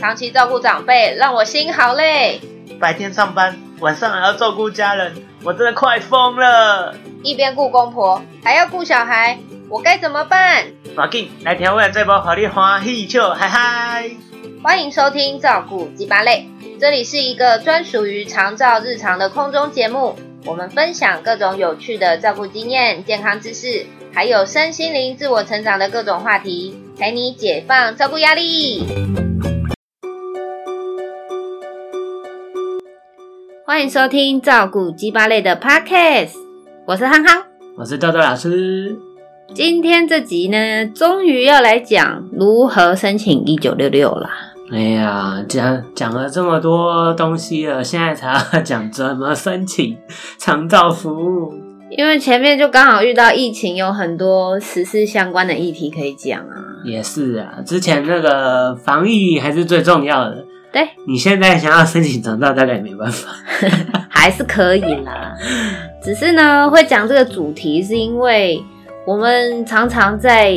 长期照顾长辈，让我心好累。白天上班，晚上还要照顾家人，我真的快疯了。一边顾公婆，还要顾小孩，我该怎么办？马进来调味这包，好你欢喜笑，嗨嗨！欢迎收听照顾鸡巴类，这里是一个专属于长照日常的空中节目。我们分享各种有趣的照顾经验、健康知识，还有身心灵自我成长的各种话题，陪你解放照顾压力。欢迎收听照顾鸡巴类的 Podcast，我是憨憨，我是豆豆老师。今天这集呢，终于要来讲如何申请一九六六了。哎呀，讲讲了这么多东西了，现在才要讲怎么申请长照服务。因为前面就刚好遇到疫情，有很多时事相关的议题可以讲啊。也是啊，之前那个防疫还是最重要的。对，你现在想要申请长照，大概也没办法，还是可以啦。只是呢，会讲这个主题，是因为我们常常在。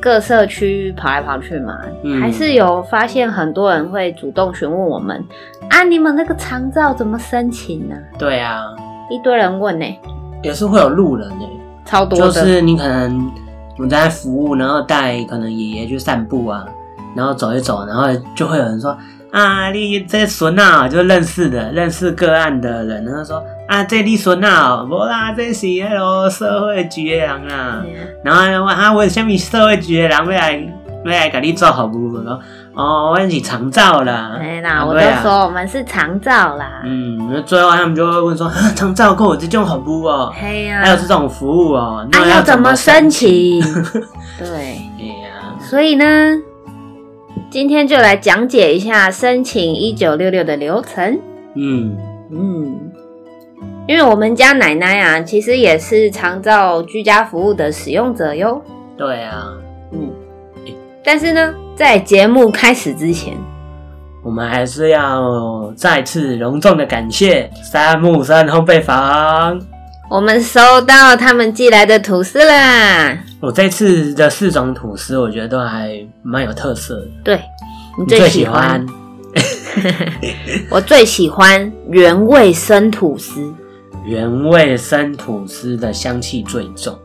各社区跑来跑去嘛，嗯，还是有发现很多人会主动询问我们啊，你们那个长照怎么申请呢？对啊，一堆人问呢，也是会有路人呢，超多的，就是你可能我们在服务，然后带可能爷爷去散步啊，然后走一走，然后就会有人说。啊，你这孙啊，就认识的，认识个案的人，然后说啊，这你孙啊，无啦，这是那个社会局的人啊。Yeah. 然后我啊，为什么社会局的人要来要来给你做服务？我说哦，我们是长照啦。哎啦，我都说我们是长照啦。嗯，那最后他们就会问说，啊，长照够有这种服务哦？嘿呀，还有这种服务哦？那要怎么申请？对，哎呀，所以呢？今天就来讲解一下申请一九六六的流程。嗯嗯，因为我们家奶奶啊，其实也是长照居家服务的使用者哟。对啊，嗯。但是呢，在节目开始之前，我们还是要再次隆重的感谢三木森烘焙坊。我们收到他们寄来的吐司啦！我这次的四种吐司，我觉得都还蛮有特色的。对，你最喜欢？最喜欢 我最喜欢原味生吐司。原味生吐司的香气最重，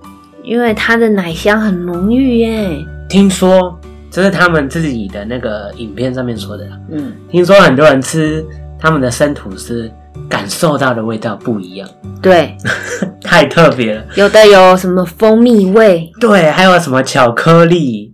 因为它的奶香很浓郁耶。听说这是他们自己的那个影片上面说的。嗯，听说很多人吃他们的生吐司。感受到的味道不一样，对，太特别了。有的有什么蜂蜜味，对，还有什么巧克力。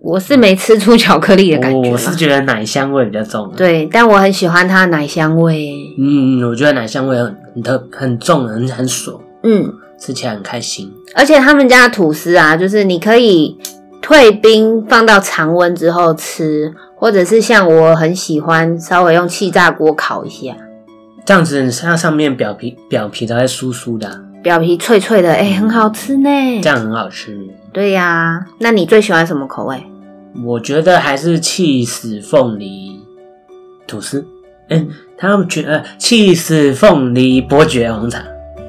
我是没吃出巧克力的感觉，我是觉得奶香味比较重。对，但我很喜欢它的奶香味。嗯，我觉得奶香味很很特很重，很很爽。嗯，吃起来很开心。而且他们家的吐司啊，就是你可以退冰放到常温之后吃，或者是像我很喜欢稍微用气炸锅烤一下。这样子，它上面表皮表皮都会酥酥的，表皮脆脆的，哎、欸，很好吃呢。这样很好吃。对呀、啊，那你最喜欢什么口味？我觉得还是气死凤梨吐司。他们觉得气死凤梨伯爵红茶。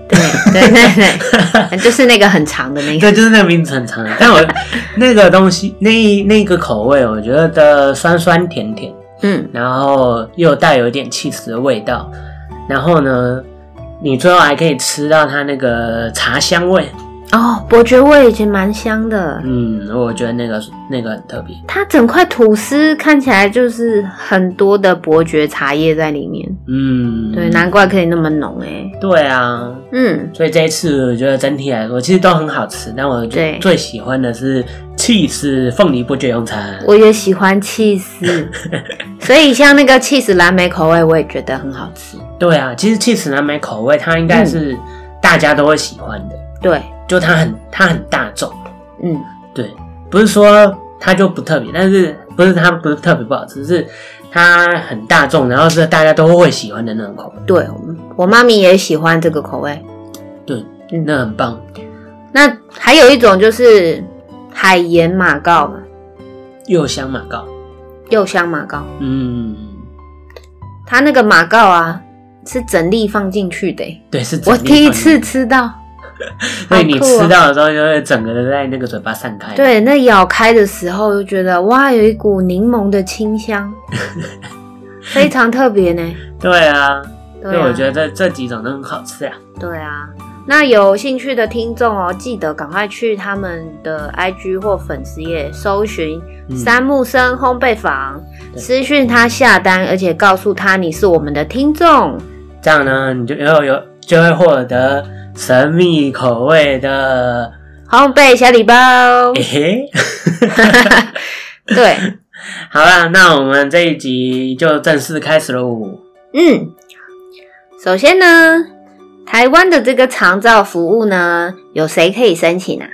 对对对对，就是那个很长的那个。对，就是那个名字很长的。但我 那个东西，那那个口味，我觉得的酸酸甜甜，嗯，然后又带有一点气死的味道。然后呢，你最后还可以吃到它那个茶香味哦，伯爵味已经蛮香的。嗯，我觉得那个那个很特别。它整块吐司看起来就是很多的伯爵茶叶在里面。嗯，对，难怪可以那么浓哎。对啊，嗯，所以这一次我觉得整体来说其实都很好吃，但我最最喜欢的是 cheese 凤梨伯爵用餐。我也喜欢 cheese，，所以像那个 cheese 蓝莓口味，我也觉得很好吃。对啊，其实 cheese 蓝莓口味，它应该是大家都会喜欢的。嗯、对，就它很它很大众。嗯，对，不是说它就不特别，但是不是它不是特别不好吃，是它很大众，然后是大家都会喜欢的那种口味。对，我妈咪也喜欢这个口味。对，嗯，那很棒。那还有一种就是海盐马告嘛，柚香马告，柚香马告。嗯，它那个马告啊。是整粒放进去的，对，是。我第一次吃到，所以你吃到的时候，就会整个的在那个嘴巴散开。对，那咬开的时候就觉得哇，有一股柠檬的清香，非常特别呢。对啊，所以我觉得这这几种都很好吃啊。对啊。那有兴趣的听众哦，记得赶快去他们的 IG 或粉丝页搜寻“三木生烘焙坊”，嗯、私讯他下单，而且告诉他你是我们的听众，这样呢，你就有有就会获得神秘口味的烘焙小礼包。嘿嘿，对，好了，那我们这一集就正式开始喽。嗯，首先呢。台湾的这个长照服务呢，有谁可以申请啊？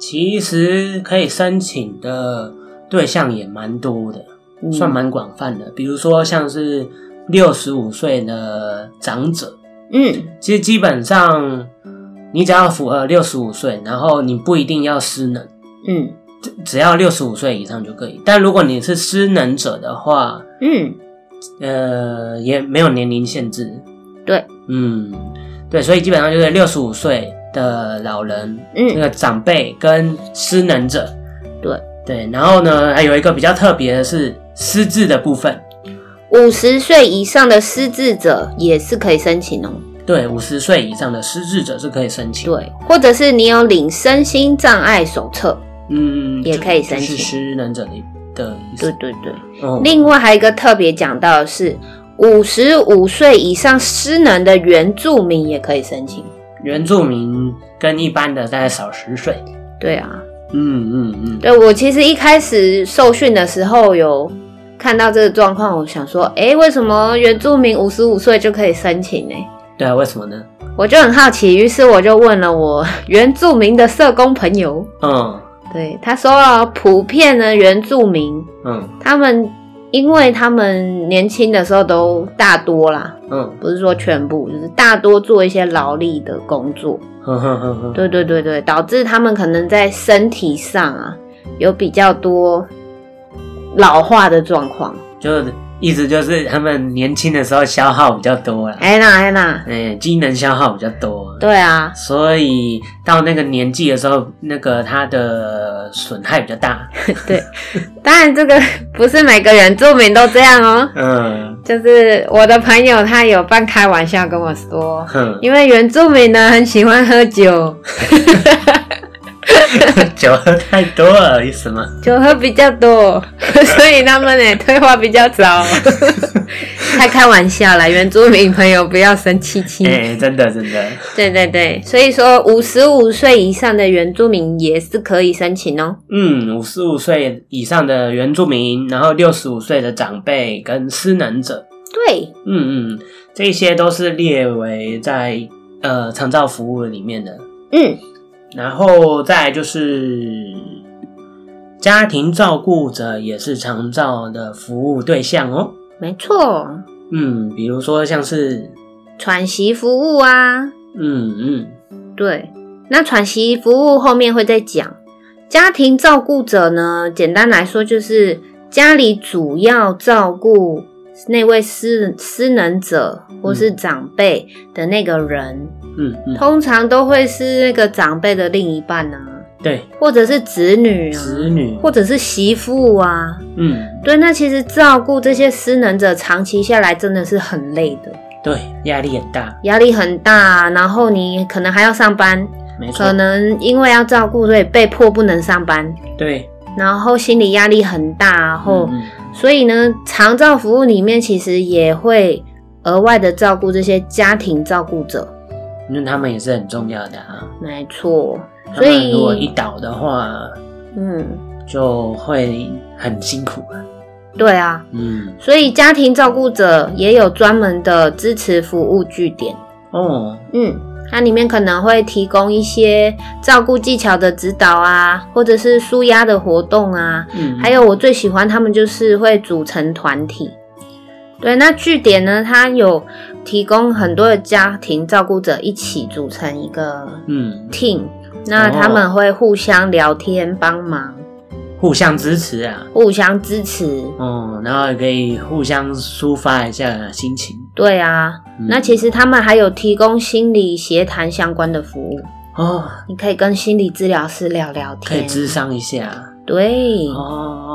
其实可以申请的对象也蛮多的，嗯、算蛮广泛的。比如说像是六十五岁的长者，嗯，其实基本上你只要符合六十五岁，然后你不一定要失能，嗯，只要六十五岁以上就可以。但如果你是失能者的话，嗯，呃，也没有年龄限制，对，嗯。对，所以基本上就是六十五岁的老人，嗯，那个长辈跟失能者，对。对，然后呢，还有一个比较特别的是失智的部分，五十岁以上的失智者也是可以申请哦。对，五十岁以上的失智者是可以申请，对，或者是你有领身心障碍手册，嗯，也可以申请。是失能者的的意思。对对对，哦，另外还有一个特别讲到的是。五十五岁以上失能的原住民也可以申请。原住民跟一般的大概少十岁。对啊，嗯嗯嗯。对，我其实一开始受训的时候有看到这个状况，我想说，哎，为什么原住民五十五岁就可以申请呢？对啊，为什么呢？我就很好奇，于是我就问了我原住民的社工朋友。嗯，对，他说了，普遍的原住民，嗯，他们。因为他们年轻的时候都大多啦，嗯，不是说全部，就是大多做一些劳力的工作，呵呵呵呵，对对对对，导致他们可能在身体上啊有比较多老化的状况，就是。意思就是他们年轻的时候消耗比较多了，哎那哎那，哎，机能消耗比较多，对啊，所以到那个年纪的时候，那个他的损害比较大。对，当然这个不是每个原住民都这样哦。嗯，就是我的朋友他有半开玩笑跟我说，嗯，因为原住民呢很喜欢喝酒。酒喝太多了，意思吗？酒喝比较多，所以他们呢退化比较早。太开玩笑了，原住民朋友不要生气气。哎、欸，真的真的。对对对，所以说五十五岁以上的原住民也是可以申请哦。嗯，五十五岁以上的原住民，然后六十五岁的长辈跟失能者。对，嗯嗯，这些都是列为在呃长照服务里面的。嗯。然后再来就是家庭照顾者也是长照的服务对象哦。没错，嗯，比如说像是喘息服务啊，嗯嗯，对，那喘息服务后面会再讲。家庭照顾者呢，简单来说就是家里主要照顾那位失失能者或是长辈的那个人。嗯嗯，嗯，通常都会是那个长辈的另一半呢、啊，对，或者是子女啊，子女，或者是媳妇啊，嗯，对。那其实照顾这些失能者，长期下来真的是很累的，对，压力很大，压力很大。然后你可能还要上班，没错，可能因为要照顾，所以被迫不能上班，对。然后心理压力很大，然后，嗯嗯，所以呢，长照服务里面其实也会额外的照顾这些家庭照顾者。因为他们也是很重要的啊，没错。所以如果一倒的话，嗯，就会很辛苦了。对啊，嗯，所以家庭照顾者也有专门的支持服务据点哦。嗯，它里面可能会提供一些照顾技巧的指导啊，或者是舒压的活动啊。嗯，还有我最喜欢他们就是会组成团体。对，那据点呢，它有提供很多的家庭照顾者一起组成一个嗯 team，那他们会互相聊天、帮忙、互相支持啊，互相支持。嗯，然后也可以互相抒发一下心情。对啊，嗯、那其实他们还有提供心理协谈相关的服务。哦，你可以跟心理治疗师聊聊天，可以咨商一下。对，哦哦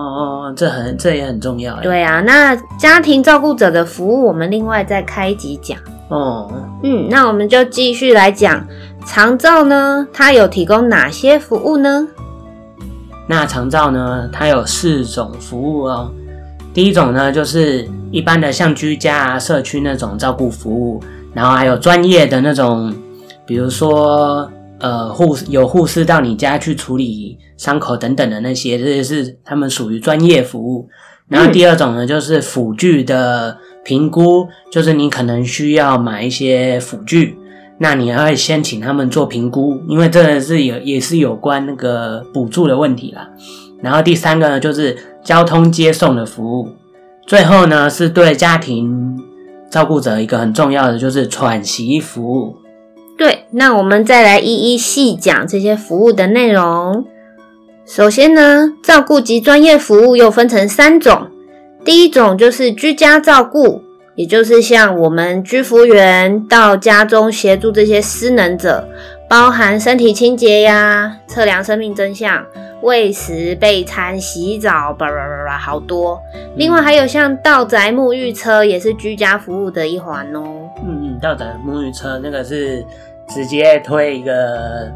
哦，这很这也很重要。对啊，那家庭照顾者的服务，我们另外再开一集讲。哦，嗯，那我们就继续来讲长照呢，它有提供哪些服务呢？那长照呢，它有四种服务哦。第一种呢，就是一般的像居家啊、社区那种照顾服务，然后还有专业的那种，比如说呃护有护士到你家去处理伤口等等的那些，这些是他们属于专业服务。然后第二种呢，就是辅具的评估，就是你可能需要买一些辅具，那你要先请他们做评估，因为这个是有也是有关那个补助的问题啦。然后第三个呢，就是交通接送的服务，最后呢，是对家庭照顾者一个很重要的就是喘息服务。对，那我们再来一一细讲这些服务的内容。首先呢，照顾及专业服务又分成三种。第一种就是居家照顾，也就是像我们居服员到家中协助这些失能者，包含身体清洁呀、测量生命真相、喂食、备餐、洗澡，叭叭叭叭，好多。另外还有像道宅沐浴车，也是居家服务的一环哦。嗯嗯，道宅沐浴车那个是直接推一个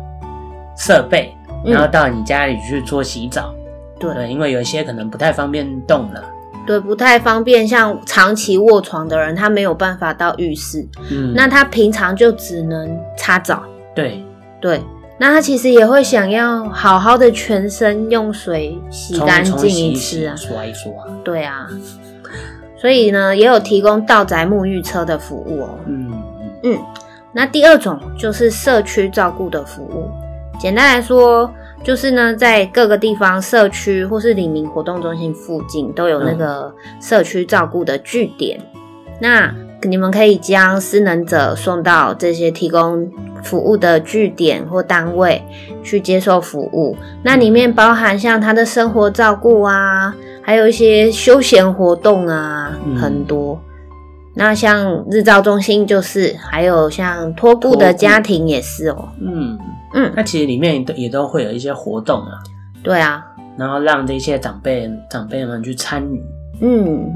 设备。然后到你家里去做洗澡，对，对，因为有一些可能不太方便动了，对，不太方便，像长期卧床的人，他没有办法到浴室，嗯，那他平常就只能擦澡，对，对，那他其实也会想要好好的全身用水洗干净一次啊，刷一刷，对啊，所以呢，也有提供到宅沐浴车的服务哦，嗯。嗯，那第二种就是社区照顾的服务。简单来说，就是呢，在各个地方、社区或是里民活动中心附近，都有那个社区照顾的据点。嗯、那你们可以将失能者送到这些提供服务的据点或单位去接受服务。那里面包含像他的生活照顾啊，还有一些休闲活动啊，嗯、很多。那像日照中心就是，还有像托顾的家庭也是哦、喔。嗯。嗯，那其实里面都也都会有一些活动啊，对啊，然后让这些长辈长辈们去参与。嗯，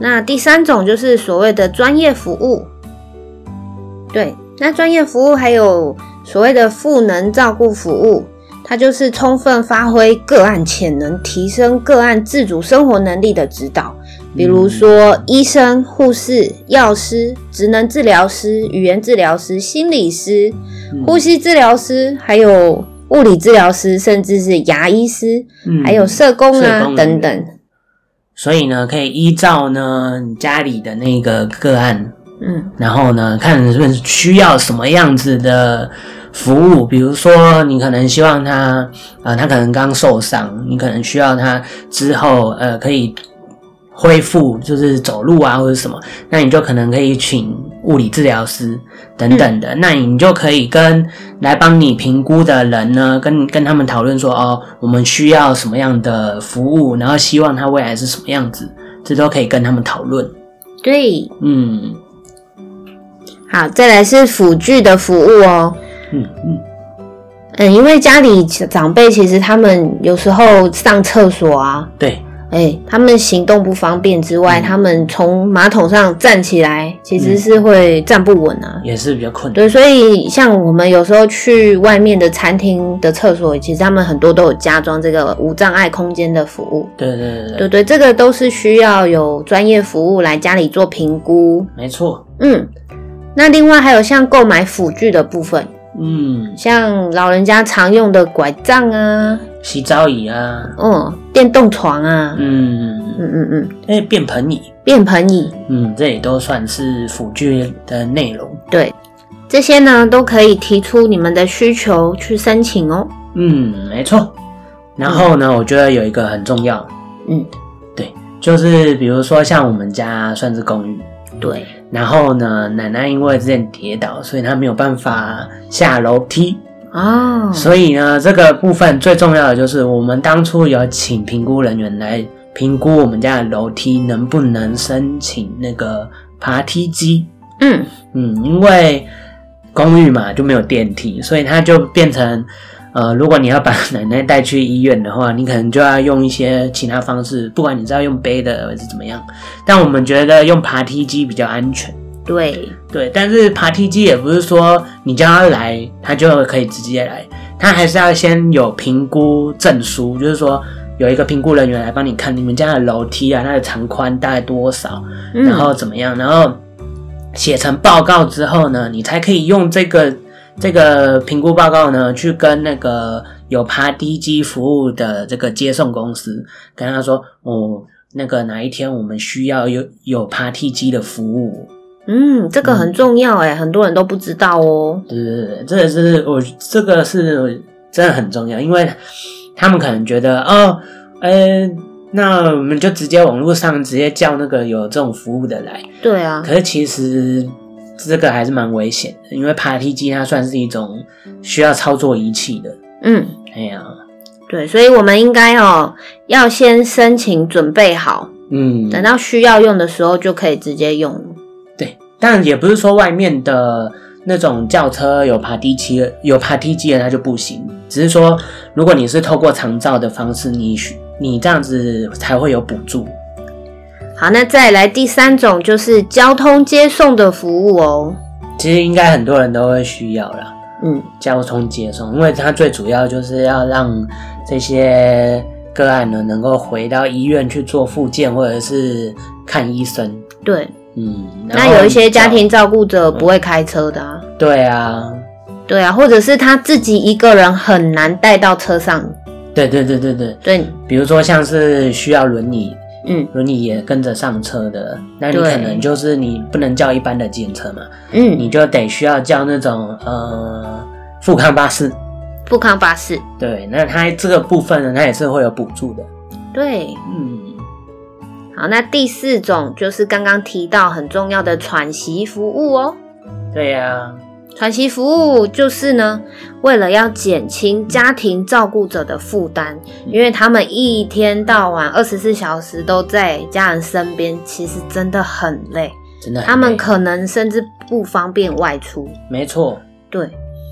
那第三种就是所谓的专业服务，对，那专业服务还有所谓的赋能照顾服务，它就是充分发挥个案潜能，提升个案自主生活能力的指导。比如说，医生、护士、药师、职能治疗师、语言治疗师、心理师、呼吸治疗师，还有物理治疗师，甚至是牙医师，嗯、还有社工啊工等等。所以呢，可以依照呢你家里的那个个案，嗯，然后呢，看是不是需要什么样子的服务。比如说，你可能希望他，啊、呃，他可能刚受伤，你可能需要他之后，呃，可以。恢复就是走路啊，或者什么，那你就可能可以请物理治疗师等等的，嗯、那你就可以跟来帮你评估的人呢，跟跟他们讨论说，哦，我们需要什么样的服务，然后希望他未来是什么样子，这都可以跟他们讨论。对，嗯，好，再来是辅具的服务哦。嗯嗯嗯，因为家里长辈其实他们有时候上厕所啊，对。哎、欸，他们行动不方便之外，嗯、他们从马桶上站起来，其实是会站不稳啊，也是比较困难。对，所以像我们有时候去外面的餐厅的厕所，其实他们很多都有加装这个无障碍空间的服务。对对对对，对对，这个都是需要有专业服务来家里做评估。没错，嗯，那另外还有像购买辅具的部分。嗯，像老人家常用的拐杖啊，洗澡椅啊，哦，电动床啊，嗯嗯嗯。嗯嗯，哎，便盆椅，便盆椅，嗯，这也都算是辅具的内容。对，这些呢都可以提出你们的需求去申请哦。嗯，没错。然后呢，嗯、我觉得有一个很重要，嗯，对，就是比如说像我们家算是公寓。对，然后呢，奶奶因为之前跌倒，所以她没有办法下楼梯哦。所以呢，这个部分最重要的就是，我们当初有请评估人员来评估我们家的楼梯能不能申请那个爬梯机。嗯嗯，因为公寓嘛，就没有电梯，所以它就变成，呃，如果你要把奶奶带去医院的话，你可能就要用一些其他方式，不管你是要用背的还是怎么样。但我们觉得用爬梯机比较安全。对对，但是爬梯机也不是说你叫他来，他就可以直接来，他还是要先有评估证书，就是说有一个评估人员来帮你看你们家的楼梯啊，它的长宽大概多少，然后怎么样，然后写成报告之后呢，你才可以用这个这个评估报告呢，去跟那个有爬梯机服务的这个接送公司跟他说，哦，那个哪一天我们需要有有爬梯机的服务。嗯，这个很重要哎，嗯、很多人都不知道哦。对对对，这个是我这个是真的很重要，因为他们可能觉得哦，呃，那我们就直接网络上直接叫那个有这种服务的来。对啊。可是其实这个还是蛮危险的，因为爬梯机它算是一种需要操作仪器的。嗯，哎呀，对，所以我们应该哦要先申请准备好，嗯，等到需要用的时候就可以直接用。对但也不是说外面的那种轿车有爬梯机，有爬梯机的它就不行。只是说，如果你是透过长照的方式，你你这样子才会有补助。好，那再来第三种就是交通接送的服务哦。其实应该很多人都会需要啦。嗯，交通接送，因为它最主要就是要让这些个案呢能够回到医院去做复健或者是看医生。对。嗯，那有一些家庭照顾者不会开车的啊。对啊，对啊，或者是他自己一个人很难带到车上。对对对对对对，比如说像是需要轮椅，嗯，轮椅也跟着上车的，那你可能就是你不能叫一般的计程车嘛，嗯，你就得需要叫那种呃富康巴士。富康巴士。对，那它这个部分呢，它也是会有补助的。对，嗯。好，那第四种就是刚刚提到很重要的喘息服务哦。对呀、啊，喘息服务就是呢，为了要减轻家庭照顾者的负担，因为他们一天到晚二十四小时都在家人身边，其实真的很累，真的很累，他们可能甚至不方便外出。没错，对。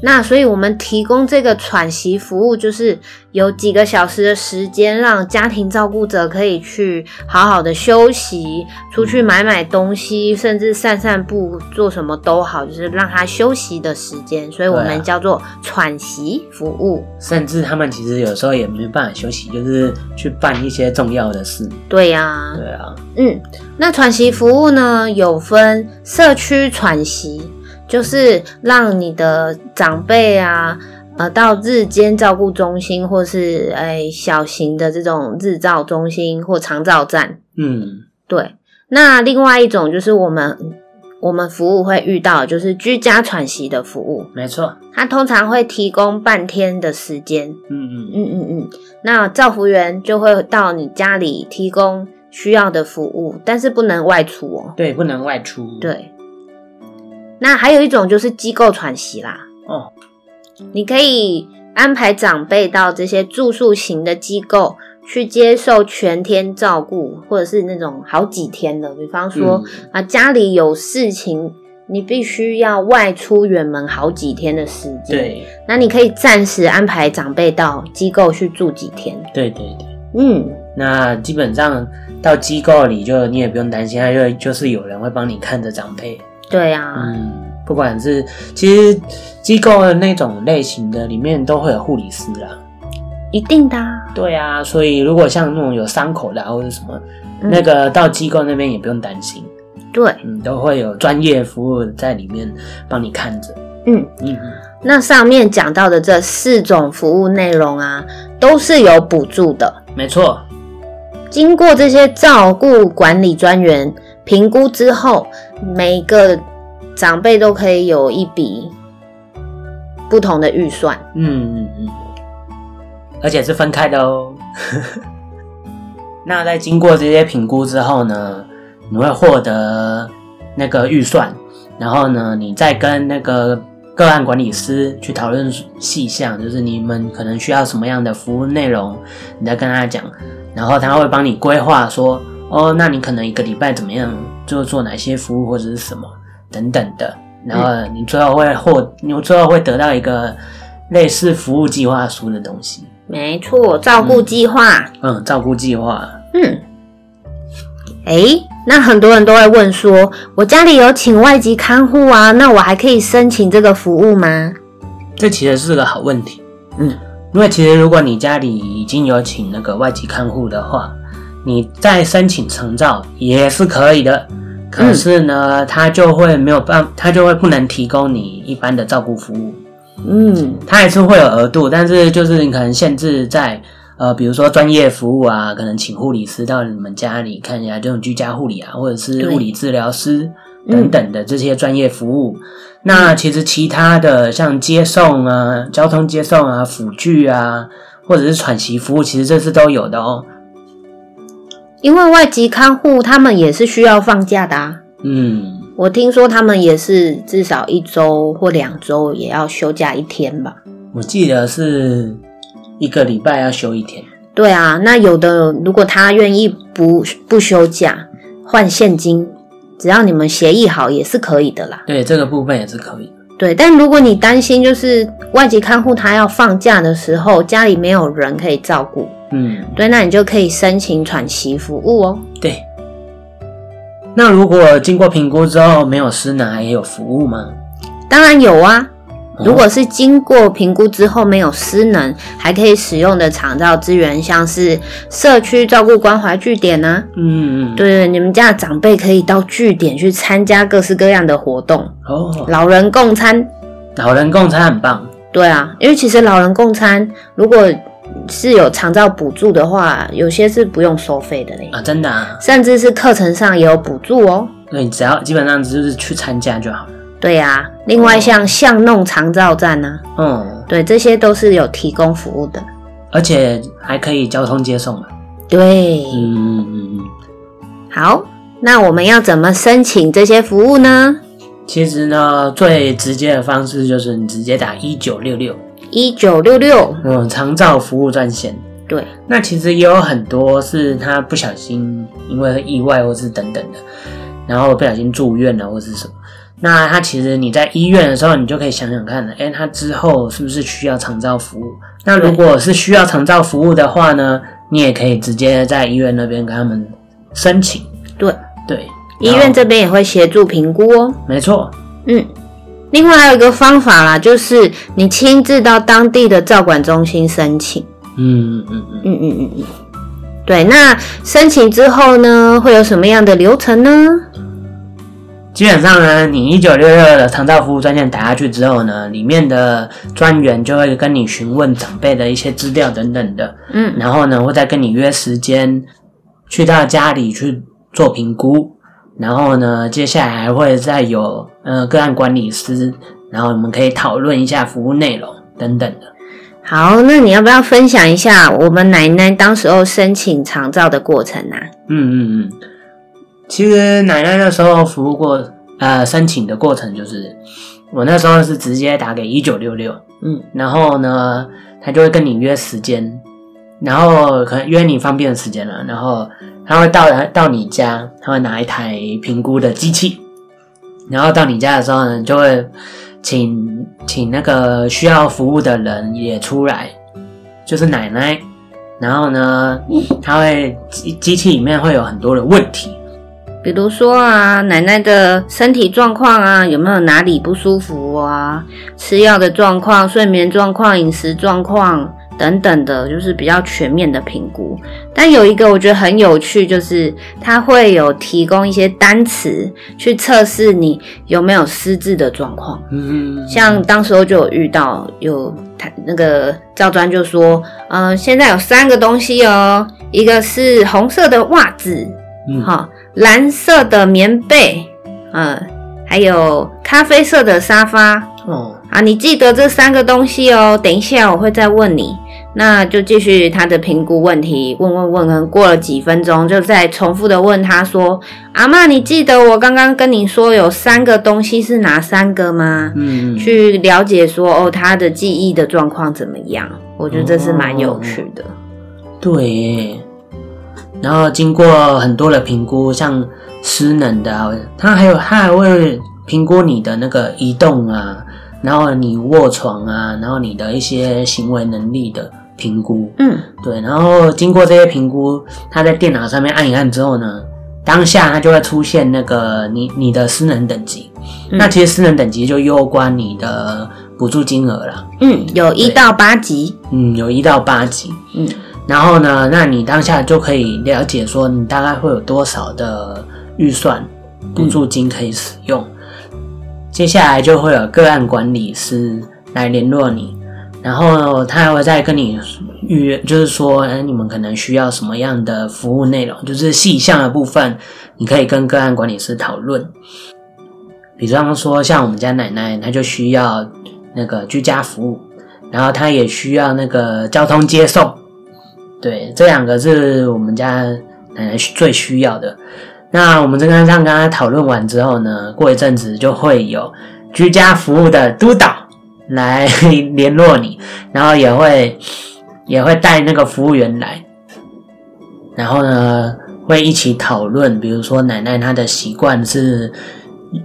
那所以，我们提供这个喘息服务，就是有几个小时的时间，让家庭照顾者可以去好好的休息，出去买买东西，甚至散散步，做什么都好，就是让他休息的时间。所以我们叫做喘息服务。甚至他们其实有时候也没办法休息，就是去办一些重要的事。对呀、啊，对啊，嗯，那喘息服务呢，有分社区喘息。就是让你的长辈啊，呃，到日间照顾中心，或是哎、欸、小型的这种日照中心或长照站。嗯，对。那另外一种就是我们我们服务会遇到，就是居家喘息的服务。没错，它通常会提供半天的时间。嗯嗯嗯嗯嗯。那照服员就会到你家里提供需要的服务，但是不能外出哦。对，不能外出。对。那还有一种就是机构喘息啦。哦，你可以安排长辈到这些住宿型的机构去接受全天照顾，或者是那种好几天的。比方说、嗯、啊，家里有事情，你必须要外出远门好几天的时间。对，那你可以暂时安排长辈到机构去住几天。对对对，嗯，那基本上到机构里就你也不用担心，因为就是有人会帮你看着长辈。对啊，嗯，不管是其实机构的那种类型的里面都会有护理师啦，一定的啊。对啊，所以如果像那种有伤口的或者什么，嗯、那个到机构那边也不用担心。对，嗯，都会有专业服务在里面帮你看着。嗯嗯，那上面讲到的这四种服务内容啊，都是有补助的。没错，经过这些照顾管理专员评估之后，每个长辈都可以有一笔不同的预算。嗯嗯嗯，而且是分开的哦。那在经过这些评估之后呢，你会获得那个预算，然后呢，你再跟那个个案管理师去讨论细项，就是你们可能需要什么样的服务内容，你再跟他讲，然后他会帮你规划说。哦，那你可能一个礼拜怎么样，就做哪些服务或者是什么等等的。然后你最后会获，你最后会得到一个类似服务计划书的东西。没错，照顾计划。嗯，照顾计划。嗯。哎，那很多人都会问说，我家里有请外籍看护啊，那我还可以申请这个服务吗？这其实是个好问题。嗯，因为其实如果你家里已经有请那个外籍看护的话，你再申请成照也是可以的。可是呢，嗯、他就会没有办，他就会不能提供你一般的照顾服务。嗯，他还是会有额度，但是就是你可能限制在呃，比如说专业服务啊，可能请护理师到你们家里看一下这种居家护理啊，或者是物理治疗师等等的这些专业服务。嗯、那其实其他的像接送啊、交通接送啊、辅具啊，或者是喘息服务，其实这是都有的哦。因为外籍看护他们也是需要放假的啊。嗯，我听说他们也是至少一周或两周也要休假一天吧。我记得是一个礼拜要休一天。对啊，那有的如果他愿意不不休假换现金，只要你们协议好也是可以的啦。对，这个部分也是可以的。对，但如果你担心就是外籍看护他要放假的时候，家里没有人可以照顾。嗯，对，那你就可以申请喘息服务哦。对，那如果经过评估之后没有失能，还有服务吗？当然有啊。如果是经过评估之后没有失能，还可以使用的长照资源，像是社区照顾关怀据点呢、啊。嗯嗯，对对，你们家的长辈可以到据点去参加各式各样的活动。哦，老人共餐，老人共餐很棒。对啊，因为其实老人共餐如果。是有长照补助的话，有些是不用收费的嘞啊，真的啊，甚至是课程上也有补助哦。那你只要基本上就是去参加就好了。对呀、啊，另外像巷弄长照站呢、啊，嗯，对，这些都是有提供服务的，而且还可以交通接送嘛。对，嗯嗯嗯。好，那我们要怎么申请这些服务呢？其实呢，最直接的方式就是你直接打一九六六。一九六六，嗯，长照服务专线。对，那其实也有很多是他不小心因为意外或是等等的，然后不小心住院了或是什么。那他其实你在医院的时候，你就可以想想看，哎，他之后是不是需要长照服务？那如果是需要长照服务的话呢，你也可以直接在医院那边跟他们申请。对对，医院这边也会协助评估哦。没错，嗯。另外还有一个方法啦，就是你亲自到当地的照管中心申请。嗯嗯嗯嗯嗯嗯嗯。对，那申请之后呢，会有什么样的流程呢？基本上呢，你一九六六的长照服务专线打下去之后呢，里面的专员就会跟你询问长辈的一些资料等等的。嗯，然后呢，会再跟你约时间去到家里去做评估。然后呢，接下来还会再有呃个案管理师，然后我们可以讨论一下服务内容等等的。好，那你要不要分享一下我们奶奶当时候申请长照的过程啊？嗯嗯嗯，其实奶奶那时候服务过呃申请的过程就是，我那时候是直接打给一九六六，嗯，然后呢，他就会跟你约时间，然后可能约你方便的时间了，然后。他会到来到你家，他会拿一台评估的机器，然后到你家的时候呢，就会请请那个需要服务的人也出来，就是奶奶。然后呢，他会机机器里面会有很多的问题，比如说啊，奶奶的身体状况啊，有没有哪里不舒服啊？吃药的状况、睡眠状况、饮食状况。等等的，就是比较全面的评估。但有一个我觉得很有趣，就是它会有提供一些单词去测试你有没有失智的状况。嗯，像当时候就有遇到有他那个赵专就说，呃，现在有三个东西哦，一个是红色的袜子，嗯，好，蓝色的棉被，呃，还有咖啡色的沙发。哦，啊，你记得这三个东西哦。等一下我会再问你。那就继续他的评估问题，问问问，可能过了几分钟，就再重复的问他说：“阿嬷，你记得我刚刚跟你说有三个东西是哪三个吗？”嗯，去了解说哦，他的记忆的状况怎么样？我觉得这是蛮有趣的。哦，对，然后经过很多的评估，像失能的，他还有他还会评估你的那个移动啊，然后你卧床啊，然后你的一些行为能力的评估。嗯，对，然后经过这些评估，他在电脑上面按一按之后呢，当下它就会出现那个你你的失能等级。嗯、那其实失能等级就攸关你的补助金额了。嗯，有一到八级。嗯，有一到八级。嗯，然后呢，那你当下就可以了解说你大概会有多少的预算补助金可以使用。接下来就会有个案管理师来联络你，然后他还会再跟你预约，就是说，哎，你们可能需要什么样的服务内容，就是细项的部分，你可以跟个案管理师讨论。比方说，像我们家奶奶，她就需要那个居家服务，然后她也需要那个交通接送，对，这两个是我们家奶奶最需要的。那我们这刚刚讨论完之后呢，过一阵子就会有居家服务的督导来联络你，然后也会也会带那个服务员来，然后呢会一起讨论，比如说奶奶她的习惯是。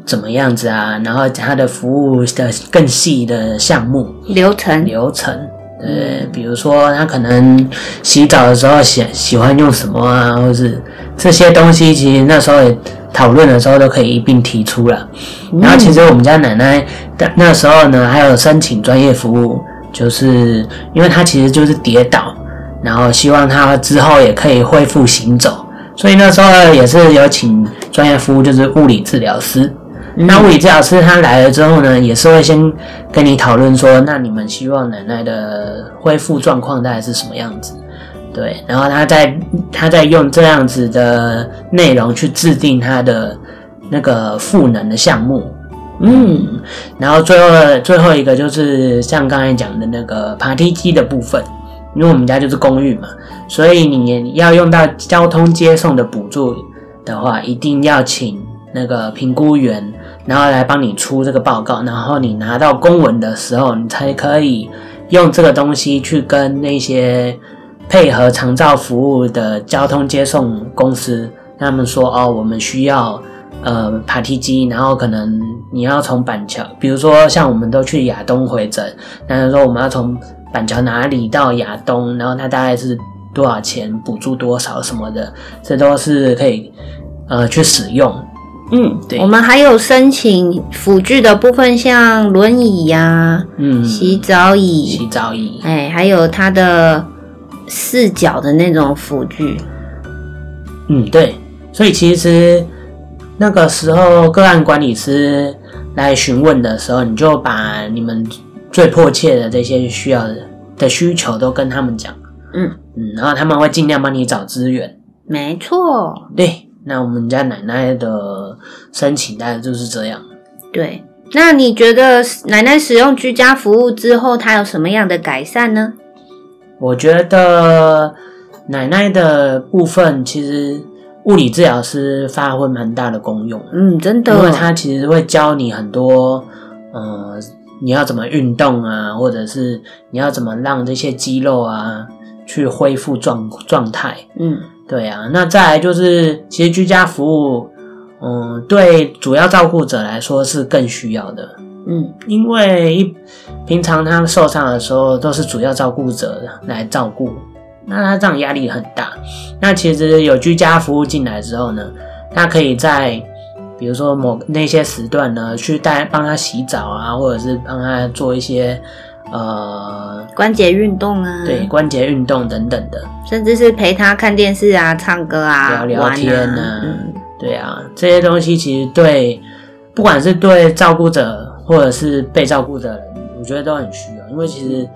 怎么样子啊？然后她的服务的更细的项目流程流程，呃，比如说他可能洗澡的时候喜喜欢用什么啊，或是这些东西，其实那时候也讨论的时候都可以一并提出了。嗯、然后其实我们家奶奶的那时候呢，还有申请专业服务，就是因为她其实就是跌倒，然后希望她之后也可以恢复行走，所以那时候也是有请专业服务，就是物理治疗师。那物理治疗师他来了之后呢，也是会先跟你讨论说，那你们希望奶奶的恢复状况大概是什么样子？对，然后他再他再用这样子的内容去制定他的那个赋能的项目，嗯，然后最后最后一个就是像刚才讲的那个爬梯机的部分，因为我们家就是公寓嘛，所以你要用到交通接送的补助的话，一定要请那个评估员。然后来帮你出这个报告，然后你拿到公文的时候，你才可以用这个东西去跟那些配合长照服务的交通接送公司，他们说哦，我们需要呃爬梯机，然后可能你要从板桥，比如说像我们都去亚东回诊，然后说我们要从板桥哪里到亚东，然后它大概是多少钱，补助多少什么的，这都是可以呃去使用。嗯，对，我们还有申请辅具的部分，像轮椅呀、啊，嗯，洗澡椅，洗澡椅，哎，还有它的四角的那种辅具。嗯，对，所以其实那个时候个案管理师来询问的时候，你就把你们最迫切的这些需要的的需求都跟他们讲。嗯嗯，然后他们会尽量帮你找资源。没错，对。那我们家奶奶的申请大概就是这样。对，那你觉得奶奶使用居家服务之后，她有什么样的改善呢？我觉得奶奶的部分，其实物理治疗师发挥蛮大的功用。嗯，真的，因为他其实会教你很多，呃，你要怎么运动啊，或者是你要怎么让这些肌肉啊去恢复状状态。嗯。对啊，那再来就是，其实居家服务，嗯，对主要照顾者来说是更需要的，嗯，因为一平常他受伤的时候都是主要照顾者来照顾，那他这样压力很大。那其实有居家服务进来之后呢，他可以在比如说某那些时段呢，去带帮他洗澡啊，或者是帮他做一些。呃，关节运动啊，对，关节运动等等的，甚至是陪他看电视啊、唱歌啊、聊聊天啊，嗯，对啊，这些东西其实对，不管是对照顾者或者是被照顾的人，我觉得都很需要，因为其实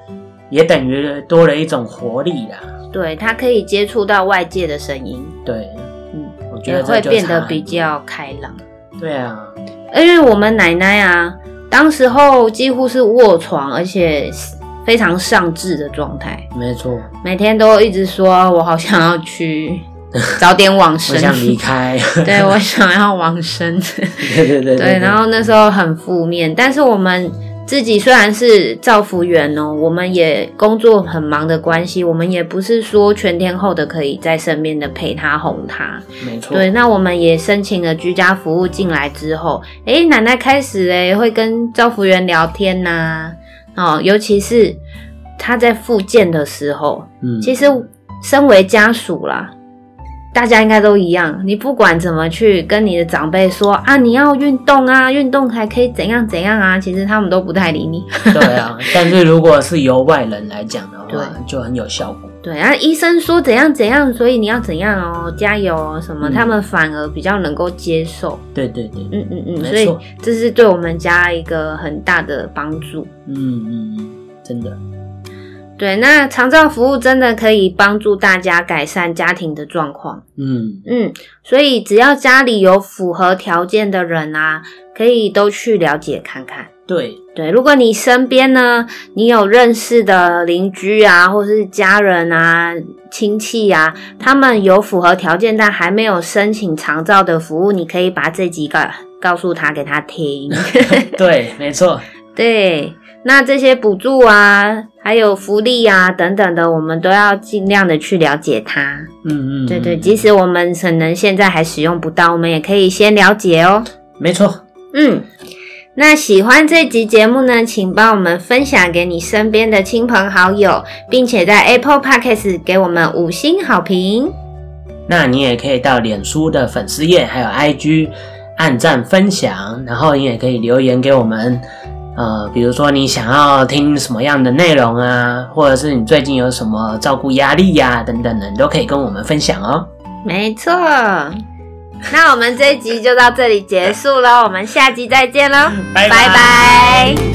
也等于多了一种活力啦。对，他可以接触到外界的声音，对，嗯，我觉得会变得比较开朗。对啊，因为我们奶奶啊。当时候几乎是卧床，而且非常上智的状态。没错，每天都一直说：“我好想要去 早点往生，我想离开。”对，我想要往生。对对对，对，对，然后那时候很负面，但是我们自己虽然是造福员哦，我们也工作很忙的关系，我们也不是说全天候的可以在身边的陪他哄他。没错。对，那我们也申请了居家服务进来之后，哎，奶奶开始哎会跟造福员聊天呐、啊，哦，尤其是他在复健的时候，嗯，其实身为家属啦。大家应该都一样，你不管怎么去跟你的长辈说啊，你要运动啊，运动还可以怎样怎样啊，其实他们都不太理你。对啊，但是如果是由外人来讲的话，就很有效果。对啊，医生说怎样怎样，所以你要怎样哦，加油哦什么，嗯、他们反而比较能够接受。对对对，嗯嗯嗯，所以这是对我们家一个很大的帮助。嗯嗯嗯，真的。对，那长照服务真的可以帮助大家改善家庭的状况。嗯嗯，所以只要家里有符合条件的人啊，可以都去了解看看。对对，如果你身边呢，你有认识的邻居啊，或是家人啊、亲戚啊，他们有符合条件但还没有申请长照的服务，你可以把这几个告诉他，给他听。对，没错。对。那这些补助啊，还有福利啊等等的，我们都要尽量的去了解它。嗯，嗯嗯，对对，即使我们可能现在还使用不到，我们也可以先了解哦。没错。嗯，那喜欢这集节目呢，请帮我们分享给你身边的亲朋好友，并且在 Apple Podcast 给我们五星好评。那你也可以到脸书的粉丝页还有 IG 按赞分享，然后你也可以留言给我们。呃，比如说你想要听什么样的内容啊，或者是你最近有什么照顾压力呀、啊、等等的，你都可以跟我们分享哦。没错，那我们这一集就到这里结束了，我们下集再见喽，拜拜。